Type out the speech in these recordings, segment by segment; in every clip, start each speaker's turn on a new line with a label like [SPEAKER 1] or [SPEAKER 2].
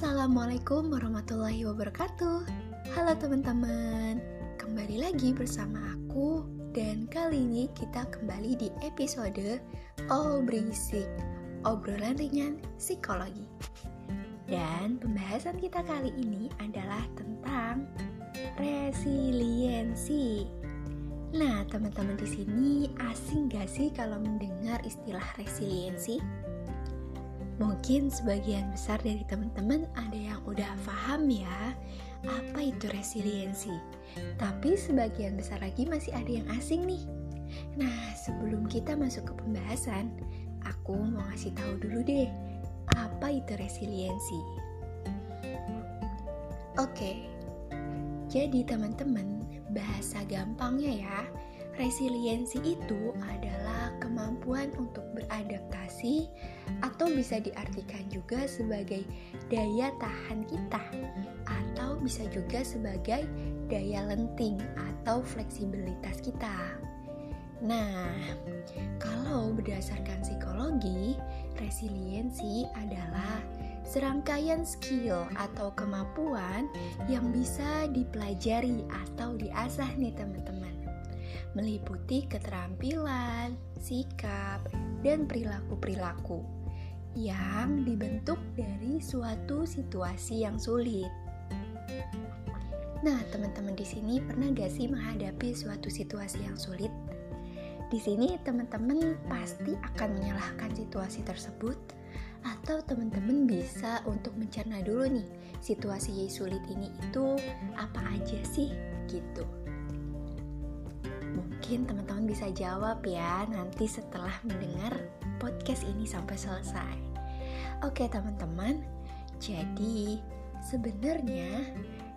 [SPEAKER 1] Assalamualaikum warahmatullahi wabarakatuh. Halo teman-teman Kembali lagi bersama aku Dan kali ini kita kembali di episode All Berisik Obrolan ringan psikologi. Dan pembahasan kita kali ini adalah tentang Resiliensi. Nah, teman-teman di sini asing gak sih kalau mendengar istilah resiliensi? Mungkin sebagian besar dari teman-teman ada yang udah paham ya apa itu resiliensi. Tapi sebagian besar lagi masih ada yang asing nih. Nah, sebelum kita masuk ke pembahasan, aku mau ngasih tahu dulu deh apa itu resiliensi. Oke. Jadi teman-teman, bahasa gampangnya ya, resiliensi itu adalah kemampuan untuk beradaptasi atau bisa diartikan juga sebagai daya tahan kita atau bisa juga sebagai daya lenting atau fleksibilitas kita. Nah, kalau berdasarkan psikologi, resiliensi adalah serangkaian skill atau kemampuan yang bisa dipelajari atau diasah nih teman-teman. Meliputi keterampilan, sikap, dan perilaku-perilaku yang dibentuk dari suatu situasi yang sulit. Nah, teman-teman di sini pernah gak sih menghadapi suatu situasi yang sulit? Di sini teman-teman pasti akan menyalahkan situasi tersebut atau teman-teman bisa untuk mencerna dulu nih situasi sulit ini itu apa aja sih gitu. Mungkin teman-teman bisa jawab ya nanti setelah mendengar podcast ini sampai selesai. Oke teman-teman, jadi sebenarnya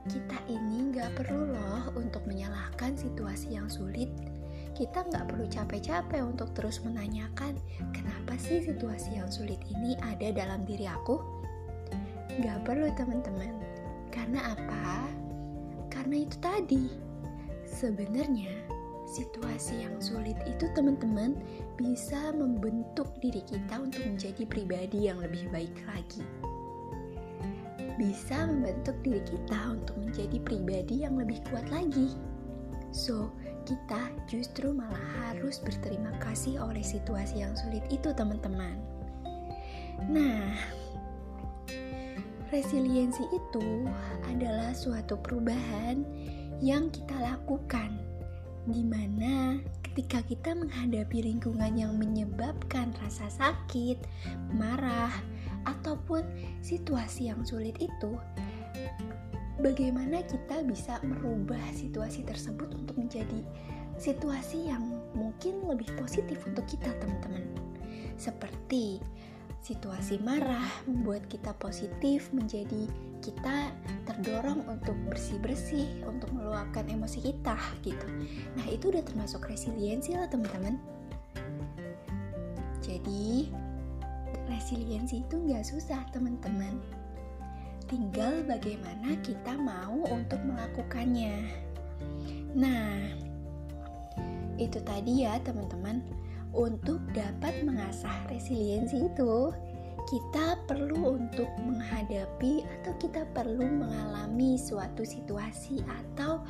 [SPEAKER 1] kita ini nggak perlu loh untuk menyalahkan situasi yang sulit. Kita nggak perlu capek-capek untuk terus menanyakan kenapa sih situasi yang sulit ini ada dalam diri aku. Nggak perlu teman-teman. Karena apa? Karena itu tadi. Sebenarnya situasi yang sulit itu teman-teman bisa membentuk diri kita untuk menjadi pribadi yang lebih baik lagi. Bisa membentuk diri kita untuk menjadi pribadi yang lebih kuat lagi. So, kita justru malah harus berterima kasih oleh situasi yang sulit itu, teman-teman. Nah, resiliensi itu adalah suatu perubahan yang kita lakukan di mana ketika kita menghadapi lingkungan yang menyebabkan rasa sakit, marah, ataupun situasi yang sulit itu, bagaimana kita bisa merubah situasi tersebut untuk menjadi situasi yang mungkin lebih positif untuk kita, teman-teman. Seperti situasi marah membuat kita positif menjadi kita terdorong untuk bersih-bersih untuk meluapkan emosi kita gitu. Nah itu udah termasuk resiliensi lah teman-teman. Jadi resiliensi itu nggak susah teman-teman. Tinggal bagaimana kita mau untuk melakukannya. Nah itu tadi ya teman-teman. Untuk dapat mengasah resiliensi itu, kita perlu untuk menghadapi atau kita perlu mengalami suatu situasi atau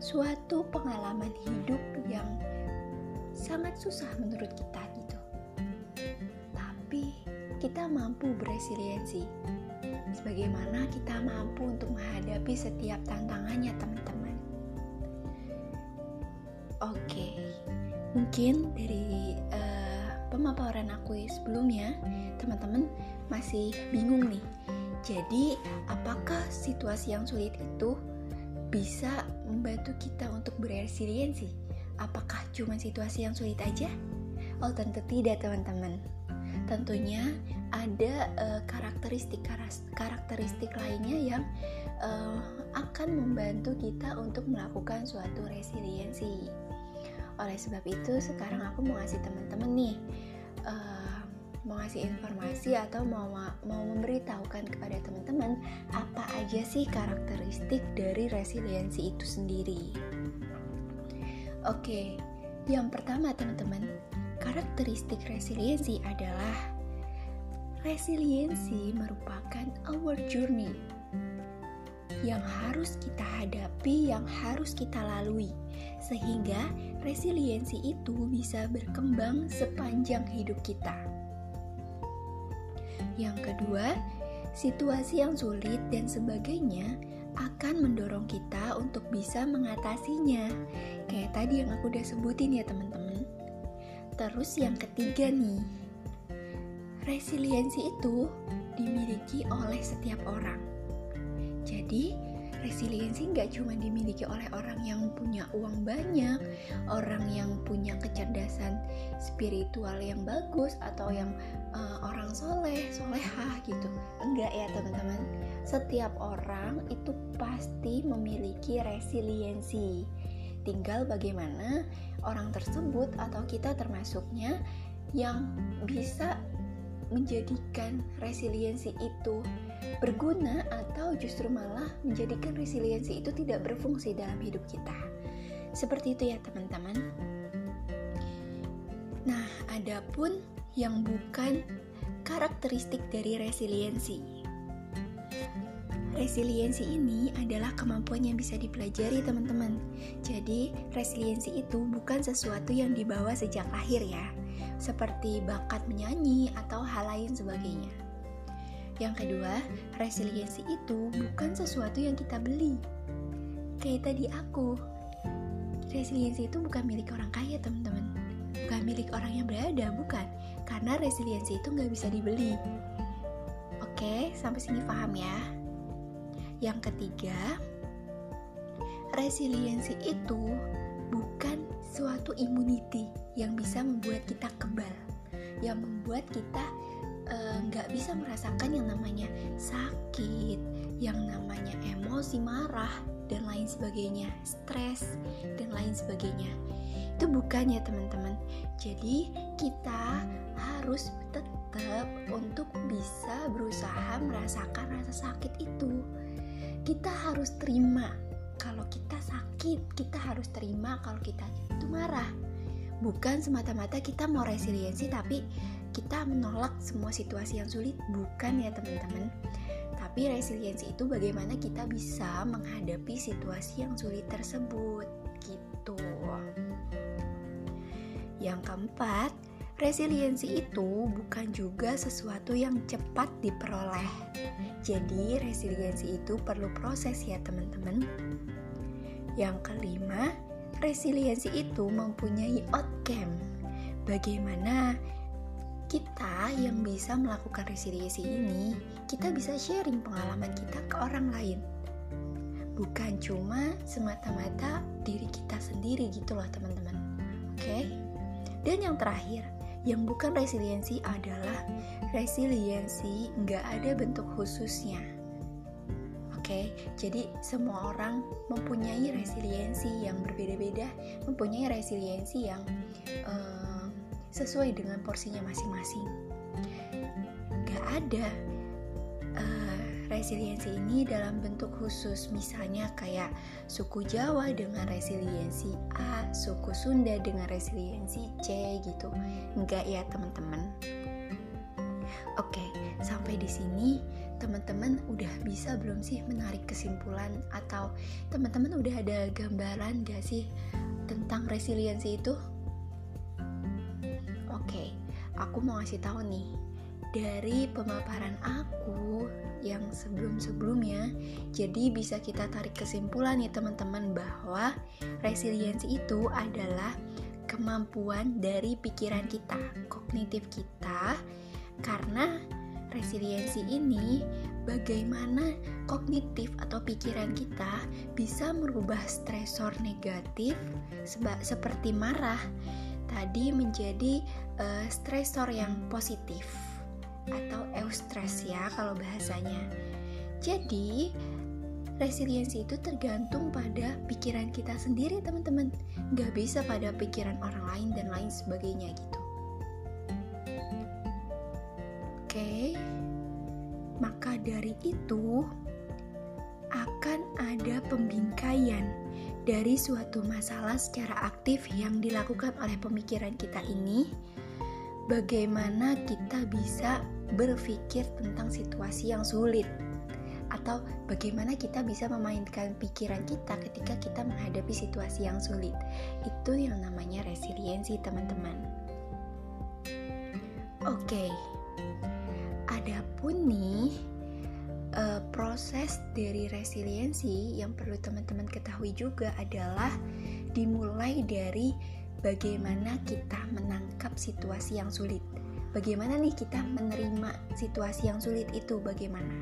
[SPEAKER 1] suatu pengalaman hidup yang sangat susah menurut kita gitu. Tapi kita mampu beresiliensi. Sebagaimana kita mampu untuk menghadapi setiap tantangannya, teman-teman. Oke. Mungkin dari uh, pemaparan aku sebelumnya teman-teman masih bingung nih. Jadi apakah situasi yang sulit itu bisa membantu kita untuk beresiliensi? Apakah cuma situasi yang sulit aja? Oh tentu tidak teman-teman. Tentunya ada uh, karakteristik karakteristik lainnya yang uh, akan membantu kita untuk melakukan suatu resiliensi oleh sebab itu sekarang aku mau ngasih teman-teman nih uh, mau ngasih informasi atau mau mau memberitahukan kepada teman-teman apa aja sih karakteristik dari resiliensi itu sendiri. Oke, yang pertama teman-teman, karakteristik resiliensi adalah resiliensi merupakan our journey yang harus kita hadapi, yang harus kita lalui, sehingga resiliensi itu bisa berkembang sepanjang hidup kita. Yang kedua, situasi yang sulit dan sebagainya akan mendorong kita untuk bisa mengatasinya. Kayak tadi yang aku udah sebutin ya teman-teman. Terus yang ketiga nih, resiliensi itu dimiliki oleh setiap orang. Jadi, resiliensi nggak cuma dimiliki oleh orang yang punya uang banyak, orang yang punya kecerdasan spiritual yang bagus, atau yang uh, orang soleh, solehah gitu. Enggak ya teman-teman. Setiap orang itu pasti memiliki resiliensi. Tinggal bagaimana orang tersebut atau kita termasuknya yang bisa menjadikan resiliensi itu berguna atau justru malah menjadikan resiliensi itu tidak berfungsi dalam hidup kita. Seperti itu ya teman-teman. Nah, adapun yang bukan karakteristik dari resiliensi. Resiliensi ini adalah kemampuan yang bisa dipelajari teman-teman. Jadi, resiliensi itu bukan sesuatu yang dibawa sejak lahir ya seperti bakat menyanyi atau hal lain sebagainya. Yang kedua, resiliensi itu bukan sesuatu yang kita beli. Kayak tadi aku, resiliensi itu bukan milik orang kaya teman-teman. Bukan milik orang yang berada, bukan. Karena resiliensi itu nggak bisa dibeli. Oke, sampai sini paham ya. Yang ketiga, resiliensi itu bukan suatu immunity yang bisa membuat kita kebal, yang membuat kita eh, nggak uh, bisa merasakan yang namanya sakit, yang namanya emosi marah dan lain sebagainya, stres dan lain sebagainya. Itu bukan ya teman-teman. Jadi kita harus tetap untuk bisa berusaha merasakan rasa sakit itu. Kita harus terima kalau kita sakit, kita harus terima kalau kita itu marah. Bukan semata-mata kita mau resiliensi tapi kita menolak semua situasi yang sulit. Bukan ya teman-teman. Tapi resiliensi itu bagaimana kita bisa menghadapi situasi yang sulit tersebut gitu. Yang keempat resiliensi itu bukan juga sesuatu yang cepat diperoleh. Jadi resiliensi itu perlu proses ya teman-teman yang kelima resiliensi itu mempunyai outcome. Bagaimana kita yang bisa melakukan resiliensi ini, kita bisa sharing pengalaman kita ke orang lain. Bukan cuma semata-mata diri kita sendiri gitu loh teman-teman. Oke? Dan yang terakhir, yang bukan resiliensi adalah resiliensi nggak ada bentuk khususnya okay? jadi semua orang mempunyai resiliensi yang berbeda-beda mempunyai resiliensi yang uh, sesuai dengan porsinya masing-masing. Gak ada uh, resiliensi ini dalam bentuk khusus. Misalnya kayak suku Jawa dengan resiliensi A suku Sunda dengan resiliensi C gitu. Enggak ya teman-teman? Oke, sampai di sini teman-teman udah bisa belum sih menarik kesimpulan atau teman-teman udah ada gambaran gak sih tentang resiliensi itu? Oke, aku mau ngasih tahu nih dari pemaparan aku yang sebelum-sebelumnya jadi bisa kita tarik kesimpulan nih teman-teman bahwa resiliensi itu adalah kemampuan dari pikiran kita, kognitif kita resiliensi ini bagaimana kognitif atau pikiran kita bisa merubah stresor negatif seperti marah tadi menjadi uh, stresor yang positif atau eustress ya kalau bahasanya. Jadi resiliensi itu tergantung pada pikiran kita sendiri teman-teman Gak bisa pada pikiran orang lain dan lain sebagainya gitu akan ada pembingkaian dari suatu masalah secara aktif yang dilakukan oleh pemikiran kita ini bagaimana kita bisa berpikir tentang situasi yang sulit atau bagaimana kita bisa memainkan pikiran kita ketika kita menghadapi situasi yang sulit. Itu yang namanya resiliensi, teman-teman. Oke. Okay. Adapun nih uh, proses dari resiliensi yang perlu teman-teman ketahui juga adalah dimulai dari bagaimana kita menangkap situasi yang sulit. Bagaimana nih kita menerima situasi yang sulit itu bagaimana?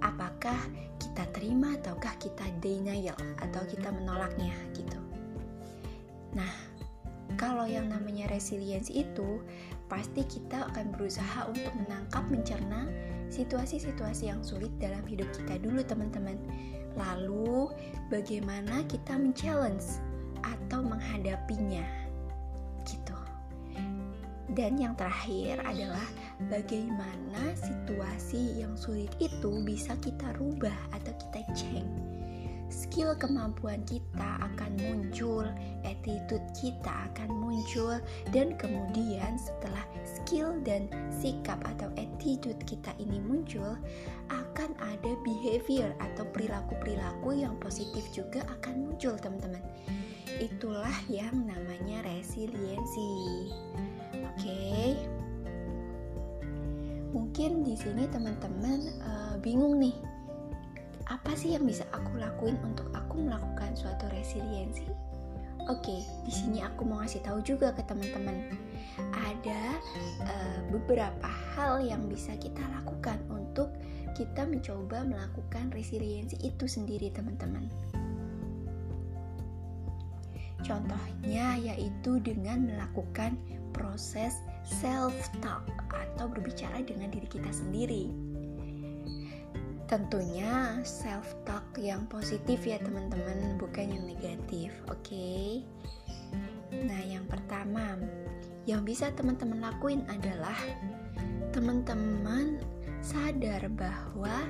[SPEAKER 1] Apakah kita terima ataukah kita denial atau kita menolaknya gitu. Nah, kalau yang namanya resiliensi itu pasti kita akan berusaha untuk menangkap, mencerna situasi-situasi yang sulit dalam hidup kita dulu teman-teman. Lalu bagaimana kita men-challenge atau menghadapinya gitu. Dan yang terakhir adalah bagaimana situasi yang sulit itu bisa kita rubah atau kita change skill kemampuan kita akan muncul, attitude kita akan muncul, dan kemudian setelah skill dan sikap atau attitude kita ini muncul, akan ada behavior atau perilaku-perilaku yang positif juga akan muncul, teman-teman. Itulah yang namanya resiliensi. Oke. Okay? Mungkin di sini teman-teman uh, bingung nih apa sih yang bisa aku lakuin untuk aku melakukan suatu resiliensi? Oke, di sini aku mau ngasih tahu juga ke teman-teman. Ada uh, beberapa hal yang bisa kita lakukan untuk kita mencoba melakukan resiliensi itu sendiri, teman-teman. Contohnya yaitu dengan melakukan proses self-talk atau berbicara dengan diri kita sendiri. Tentunya self talk yang positif ya teman-teman, bukan yang negatif. Oke. Okay? Nah, yang pertama yang bisa teman-teman lakuin adalah teman-teman sadar bahwa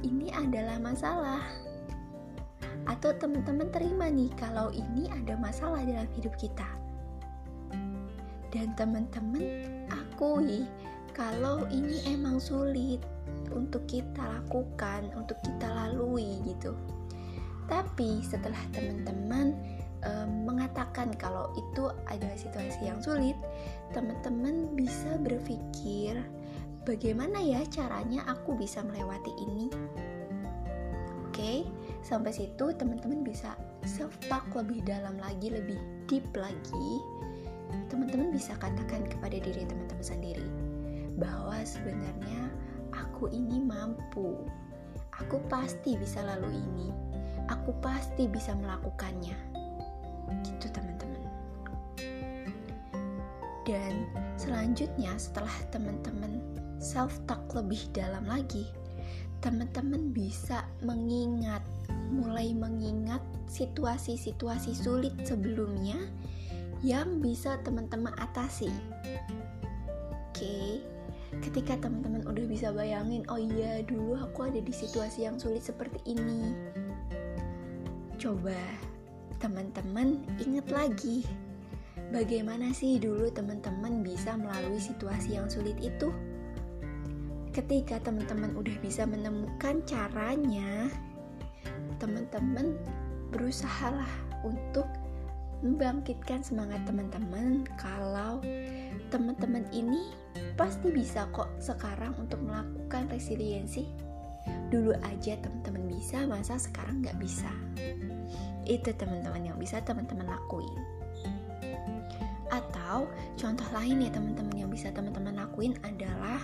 [SPEAKER 1] ini adalah masalah. Atau teman-teman terima nih kalau ini ada masalah dalam hidup kita. Dan teman-teman akui kalau ini emang sulit untuk kita lakukan, untuk kita lalui gitu. Tapi setelah teman-teman e, mengatakan kalau itu adalah situasi yang sulit, teman-teman bisa berpikir bagaimana ya caranya aku bisa melewati ini. Oke, sampai situ teman-teman bisa self talk lebih dalam lagi, lebih deep lagi. Teman-teman bisa katakan kepada diri teman-teman sendiri bahwa sebenarnya aku ini mampu. Aku pasti bisa lalu ini. Aku pasti bisa melakukannya. Gitu teman-teman. Dan selanjutnya setelah teman-teman self-talk lebih dalam lagi, teman-teman bisa mengingat, mulai mengingat situasi-situasi sulit sebelumnya yang bisa teman-teman atasi. Oke, okay ketika teman-teman udah bisa bayangin oh iya dulu aku ada di situasi yang sulit seperti ini. Coba teman-teman ingat lagi bagaimana sih dulu teman-teman bisa melalui situasi yang sulit itu? Ketika teman-teman udah bisa menemukan caranya teman-teman berusahalah untuk membangkitkan semangat teman-teman kalau teman-teman ini pasti bisa kok sekarang untuk melakukan resiliensi. Dulu aja teman-teman bisa, masa sekarang nggak bisa. Itu teman-teman yang bisa teman-teman lakuin. Atau contoh lain ya teman-teman yang bisa teman-teman lakuin adalah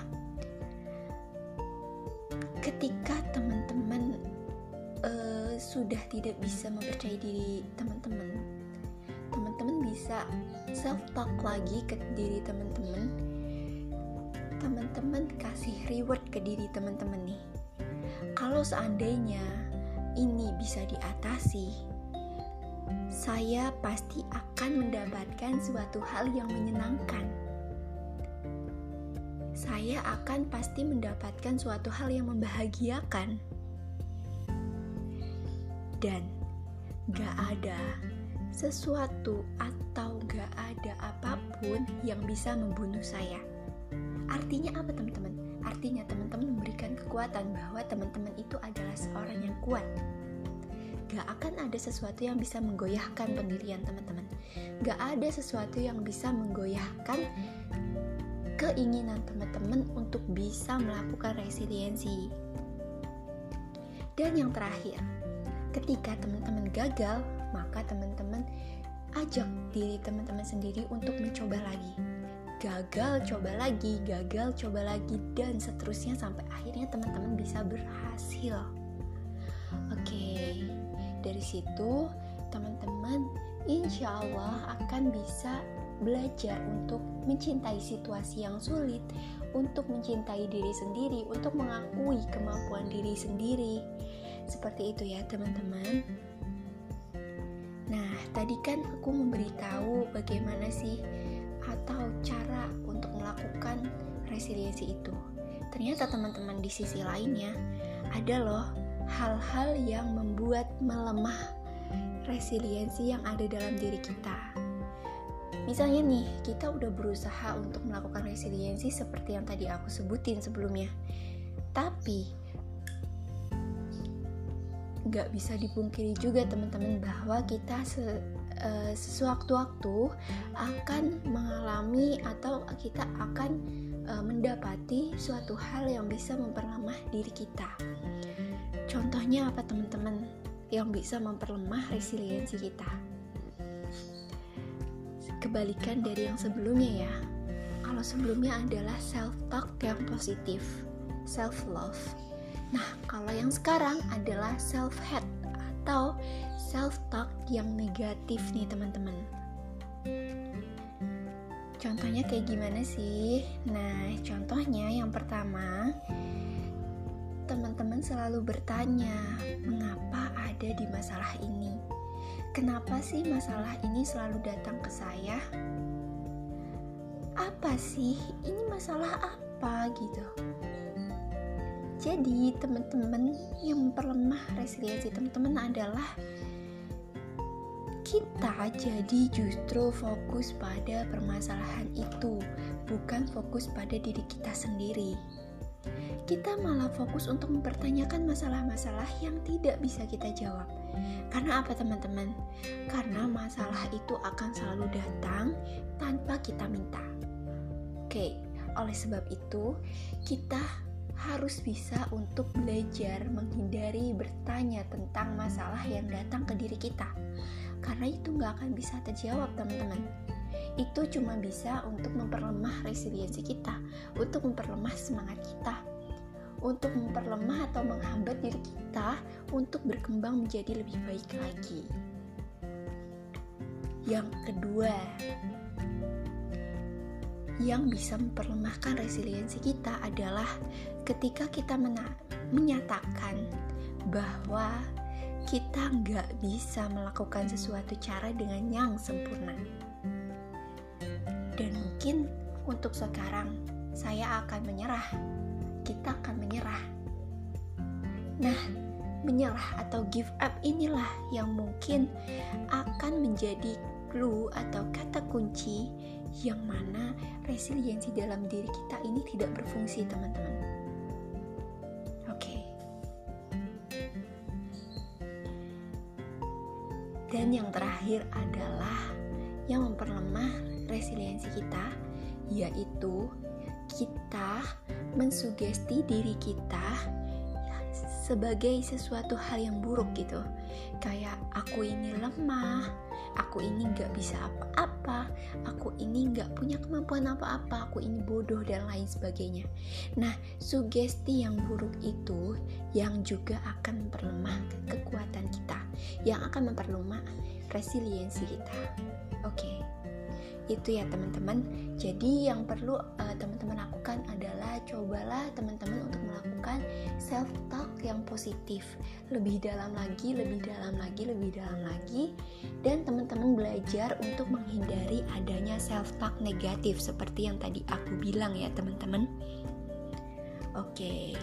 [SPEAKER 1] ketika teman-teman uh, sudah tidak bisa mempercayai diri teman-teman teman-teman bisa self talk lagi ke diri teman-teman teman-teman kasih reward ke diri teman-teman nih. Kalau seandainya ini bisa diatasi saya pasti akan mendapatkan suatu hal yang menyenangkan. Saya akan pasti mendapatkan suatu hal yang membahagiakan. Dan gak ada sesuatu atau gak ada apa pun pun yang bisa membunuh saya. Artinya apa teman-teman? Artinya teman-teman memberikan kekuatan bahwa teman-teman itu adalah seorang yang kuat. Gak akan ada sesuatu yang bisa menggoyahkan pendirian teman-teman. Gak ada sesuatu yang bisa menggoyahkan keinginan teman-teman untuk bisa melakukan resiliensi. Dan yang terakhir, ketika teman-teman gagal, maka teman-teman ajak diri teman-teman sendiri untuk mencoba lagi. Gagal, coba lagi, gagal, coba lagi, dan seterusnya sampai akhirnya teman-teman bisa berhasil. Oke, dari situ teman-teman insya Allah akan bisa belajar untuk mencintai situasi yang sulit, untuk mencintai diri sendiri, untuk mengakui kemampuan diri sendiri, seperti itu ya teman-teman. Nah, tadi kan aku memberitahu bagaimana sih atau cara untuk melakukan resiliensi itu. Ternyata teman-teman di sisi lainnya ada loh hal-hal yang membuat melemah resiliensi yang ada dalam diri kita. Misalnya nih, kita udah berusaha untuk melakukan resiliensi seperti yang tadi aku sebutin sebelumnya. Tapi nggak bisa dipungkiri juga teman-teman bahwa kita uh, sewaktu-waktu akan mengalami atau kita akan uh, mendapati suatu hal yang bisa memperlemah diri kita. Contohnya apa teman-teman yang bisa memperlemah resiliensi kita? Kebalikan dari yang sebelumnya ya. Kalau sebelumnya adalah self talk yang positif, self love Nah, kalau yang sekarang adalah self-hate atau self-talk yang negatif nih teman-teman. Contohnya kayak gimana sih? Nah, contohnya yang pertama, teman-teman selalu bertanya, mengapa ada di masalah ini? Kenapa sih masalah ini selalu datang ke saya? Apa sih? Ini masalah apa gitu? Jadi, teman-teman yang memperlemah resiliensi teman-teman adalah kita jadi justru fokus pada permasalahan itu, bukan fokus pada diri kita sendiri. Kita malah fokus untuk mempertanyakan masalah-masalah yang tidak bisa kita jawab. Karena apa, teman-teman? Karena masalah itu akan selalu datang tanpa kita minta. Oke, oleh sebab itu, kita harus bisa untuk belajar menghindari bertanya tentang masalah yang datang ke diri kita. Karena itu nggak akan bisa terjawab teman-teman. Itu cuma bisa untuk memperlemah resiliensi kita untuk memperlemah semangat kita untuk memperlemah atau menghambat diri kita untuk berkembang menjadi lebih baik lagi. Yang kedua yang bisa memperlemahkan resiliensi kita adalah ketika kita menyatakan bahwa kita nggak bisa melakukan sesuatu cara dengan yang sempurna. Dan mungkin untuk sekarang saya akan menyerah. Kita akan menyerah. Nah, menyerah atau give up inilah yang mungkin akan menjadi clue atau kata kunci yang mana resiliensi dalam diri kita ini tidak berfungsi teman-teman. Oke. Dan yang terakhir adalah yang memperlemah resiliensi kita yaitu kita mensugesti diri kita sebagai sesuatu hal yang buruk gitu. Kayak aku ini lemah aku ini nggak bisa apa-apa aku ini nggak punya kemampuan apa-apa aku ini bodoh dan lain sebagainya. Nah sugesti yang buruk itu yang juga akan memperlemah kekuatan kita yang akan memperlemah resiliensi kita. Oke. okay itu ya teman-teman. Jadi yang perlu uh, teman-teman lakukan adalah cobalah teman-teman untuk melakukan self talk yang positif. Lebih dalam lagi lebih dalam lagi lebih dalam lagi. Dan teman-teman belajar untuk menghindari adanya self talk negatif seperti yang tadi aku bilang ya teman-teman. Oke.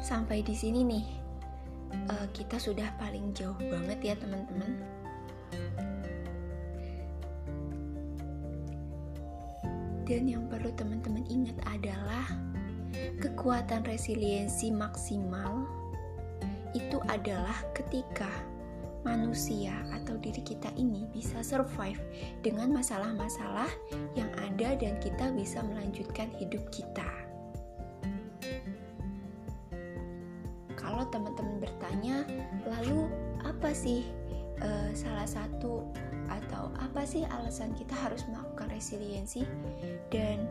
[SPEAKER 1] Sampai di sini nih. Uh, kita sudah paling jauh banget ya teman-teman Dan yang perlu teman-teman ingat adalah kekuatan resiliensi maksimal itu adalah ketika manusia atau diri kita ini bisa survive dengan masalah-masalah yang ada dan kita bisa melanjutkan hidup kita. Kalau teman-teman bertanya, lalu apa sih uh, salah satu apa sih alasan kita harus melakukan resiliensi dan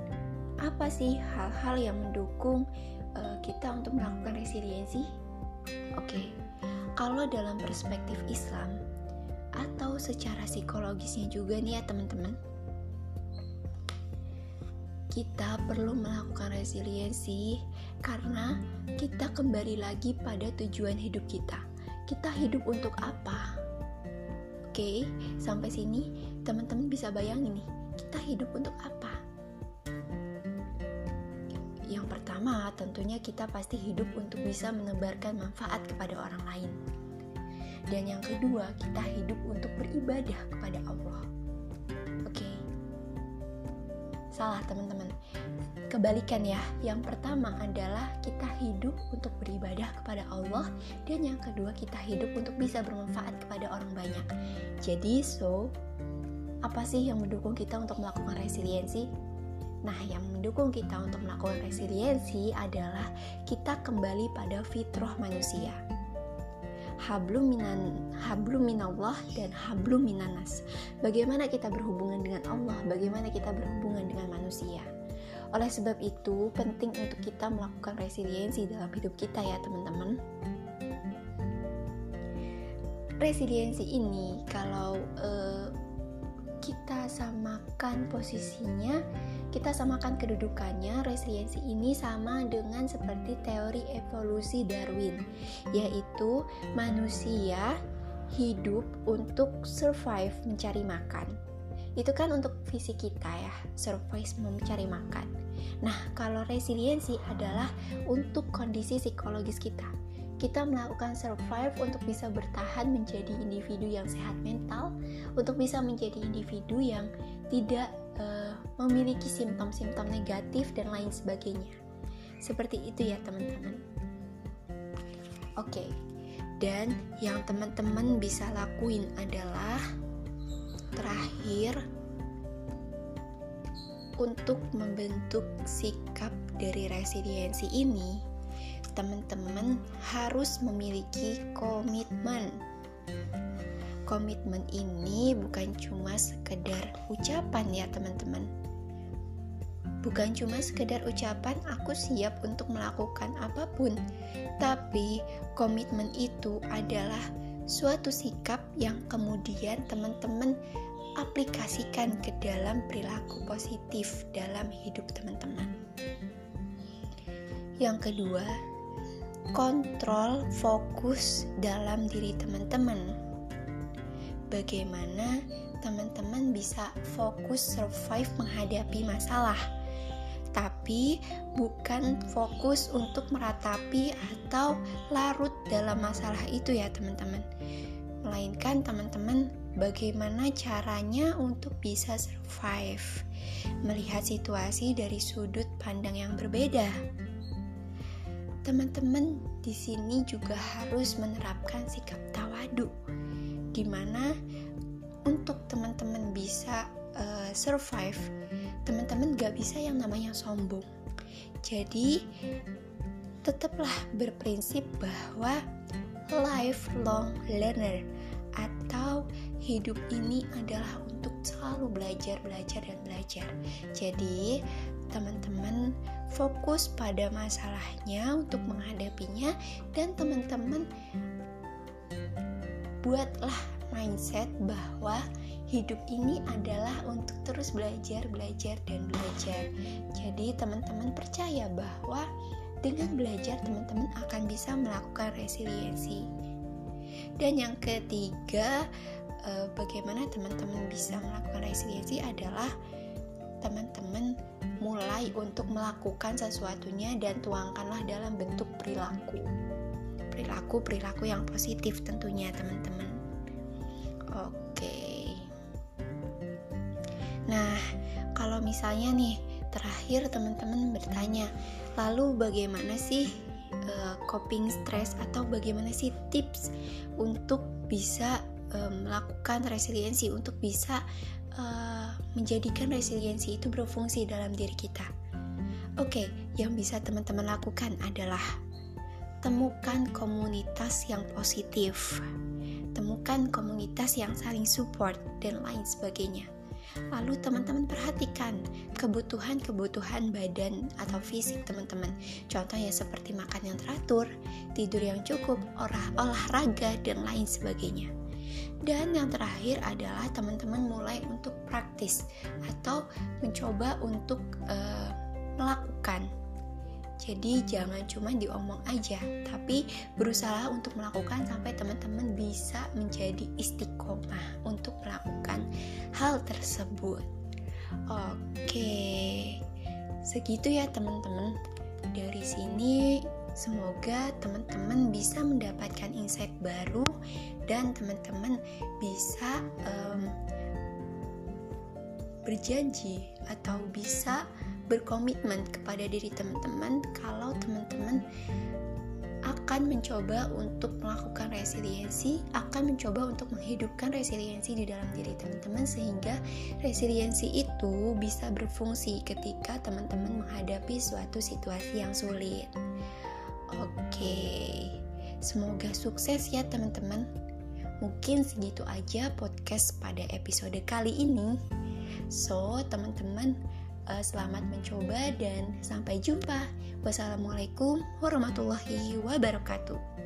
[SPEAKER 1] apa sih hal-hal yang mendukung uh, kita untuk melakukan resiliensi? Oke, okay. kalau dalam perspektif Islam atau secara psikologisnya juga nih ya teman-teman, kita perlu melakukan resiliensi karena kita kembali lagi pada tujuan hidup kita. Kita hidup untuk apa? Oke, sampai sini teman-teman bisa bayangin nih, kita hidup untuk apa? Yang pertama, tentunya kita pasti hidup untuk bisa menebarkan manfaat kepada orang lain. Dan yang kedua, kita hidup untuk beribadah kepada Allah. Oke. Salah, teman-teman. Kebalikan ya. Yang pertama adalah kita hidup untuk beribadah kepada Allah dan yang kedua kita hidup untuk bisa bermanfaat kepada orang banyak. Jadi, so apa sih yang mendukung kita untuk melakukan resiliensi? Nah, yang mendukung kita untuk melakukan resiliensi adalah kita kembali pada fitrah manusia. Hablum minan hablum minallah dan hablum minanas. Bagaimana kita berhubungan dengan Allah, bagaimana kita berhubungan dengan manusia. Oleh sebab itu, penting untuk kita melakukan resiliensi dalam hidup kita ya, teman-teman. Resiliensi ini kalau uh, kita samakan posisinya kita samakan kedudukannya, resiliensi ini sama dengan seperti teori evolusi Darwin, yaitu manusia hidup untuk survive mencari makan. Itu kan untuk visi kita ya, survive mencari makan. Nah, kalau resiliensi adalah untuk kondisi psikologis kita. Kita melakukan survive untuk bisa bertahan menjadi individu yang sehat mental, untuk bisa menjadi individu yang tidak uh, memiliki simptom-simptom negatif dan lain sebagainya. Seperti itu ya teman-teman. Oke, okay. dan yang teman-teman bisa lakuin adalah terakhir untuk membentuk sikap dari resiliensi ini, teman-teman harus memiliki komitmen. Komitmen ini bukan cuma sekedar ucapan ya teman-teman. Bukan cuma sekedar ucapan aku siap untuk melakukan apa pun. Tapi komitmen itu adalah suatu sikap yang kemudian teman-teman aplikasikan ke dalam perilaku positif dalam hidup teman-teman. Yang kedua kontrol fokus dalam diri teman-teman. Bagaimana teman-teman bisa fokus survive menghadapi masalah tapi bukan fokus untuk meratapi atau larut dalam masalah itu ya teman-teman. Melainkan teman-teman bagaimana caranya untuk bisa survive? Melihat situasi dari sudut pandang yang berbeda teman-teman di sini juga harus menerapkan sikap tawadu di mana untuk teman-teman bisa uh, survive teman-teman gak bisa yang namanya sombong jadi tetaplah berprinsip bahwa lifelong learner atau hidup ini adalah untuk selalu belajar, belajar, dan belajar. Jadi, teman-teman fokus pada masalahnya untuk menghadapinya, dan teman-teman buatlah mindset bahwa hidup ini adalah untuk terus belajar, belajar, dan belajar. Jadi, teman-teman percaya bahwa dengan belajar, teman-teman akan bisa melakukan resiliensi. Dan yang ketiga, eh, bagaimana teman-teman bisa melakukan resiliensi adalah teman-teman mulai untuk melakukan sesuatunya dan tuangkanlah dalam bentuk perilaku. Perilaku-perilaku yang positif tentunya teman-teman. Oke. Nah kalau misalnya nih terakhir teman-teman bertanya, lalu bagaimana sih uh, coping stress atau bagaimana sih tips untuk bisa uh, melakukan resiliensi untuk bisa uh, menjadikan resiliensi itu berfungsi dalam diri kita. Oke, okay, yang bisa teman-teman lakukan adalah temukan komunitas yang positif, temukan komunitas yang saling support dan lain sebagainya. Lalu teman-teman perhatikan kebutuhan-kebutuhan badan atau fisik teman-teman. Contohnya seperti makan yang teratur, tidur yang cukup, olah olahraga dan lain sebagainya. Dan yang terakhir adalah teman-teman mulai untuk praktis atau mencoba untuk uh, melakukan jadi jangan cuma diomong aja, tapi berusaha untuk melakukan sampai teman-teman bisa menjadi istiqomah untuk melakukan hal tersebut. Oke, segitu ya teman-teman. Dari sini semoga teman-teman bisa mendapatkan insight baru dan teman-teman bisa um, berjanji atau bisa berkomitmen kepada diri teman-teman kalau teman-teman akan mencoba untuk melakukan resiliensi, akan mencoba untuk menghidupkan resiliensi di dalam diri teman-teman sehingga resiliensi itu bisa berfungsi ketika teman-teman menghadapi suatu situasi yang sulit. Oke, semoga sukses ya teman-teman. Mungkin segitu aja podcast pada episode kali ini. So, teman-teman, uh, selamat mencoba dan sampai jumpa. Wassalamualaikum warahmatullahi wabarakatuh.